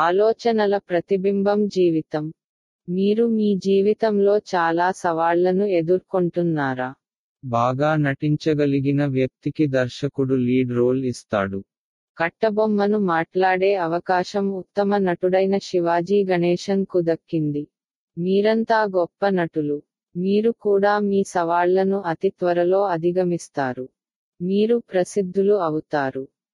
ఆలోచనల ప్రతిబింబం జీవితం. మీరు మీ జీవితంలో చాలా సవాళ్ళను ఎదుర్కొంటున్నారా? బాగా నటించగలిగిన వ్యక్తికి దర్శకుడు లీడ్ రోల్ ఇస్తాడు. కట్టబొమ్మను మాట్లాడే అవకాశం ఉత్తమ నటుడైన శివాజీ గణేశన్కు దక్కింది మీరంతా గొప్ప నటులు. మీరు కూడా మీ సవాళ్ళను అతి త్వరలో అధిగమిస్తారు. మీరు ప్రసిద్ధులు అవుతారు.